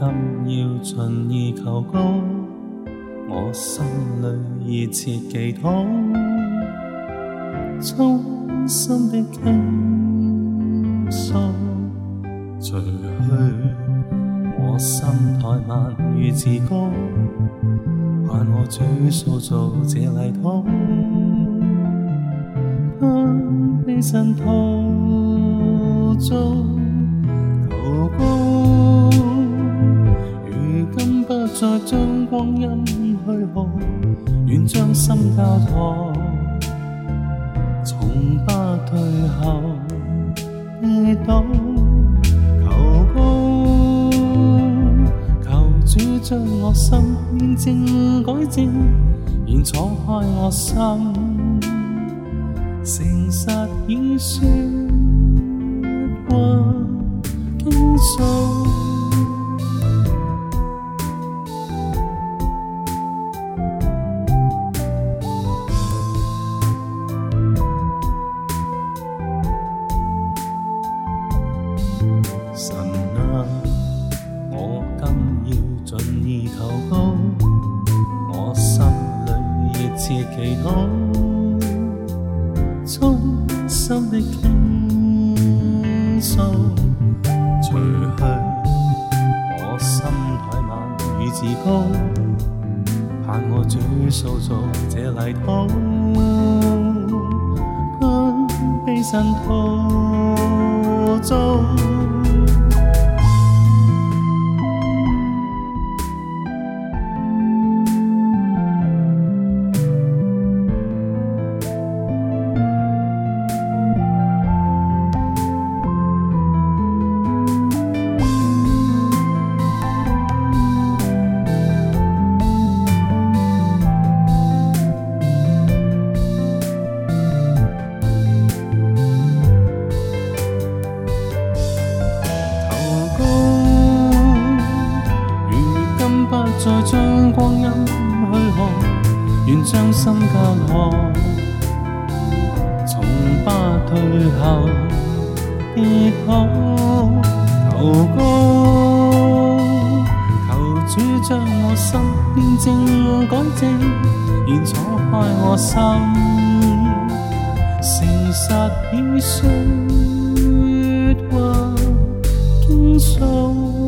今要盡意求高，我心裏熱切祈禱，衷心的倾诉。除去我心太慢與自高，盼我主塑造這泥土，不被神徒愿将心交托，从不退后，祈祷求告，求主将我心端正改正，愿敞开我心，诚实演说。神啊，我今要盡意求告，我心里热切祈祷，衷心的倾诉，除去我心太慢與自高，盼我主掃除這泥土，堪被神陶造。再将光阴虚耗，愿将心交托，从不退后，亦可求高，求主将我心炼净改正，愿敞开我心，诚实以说话坚守。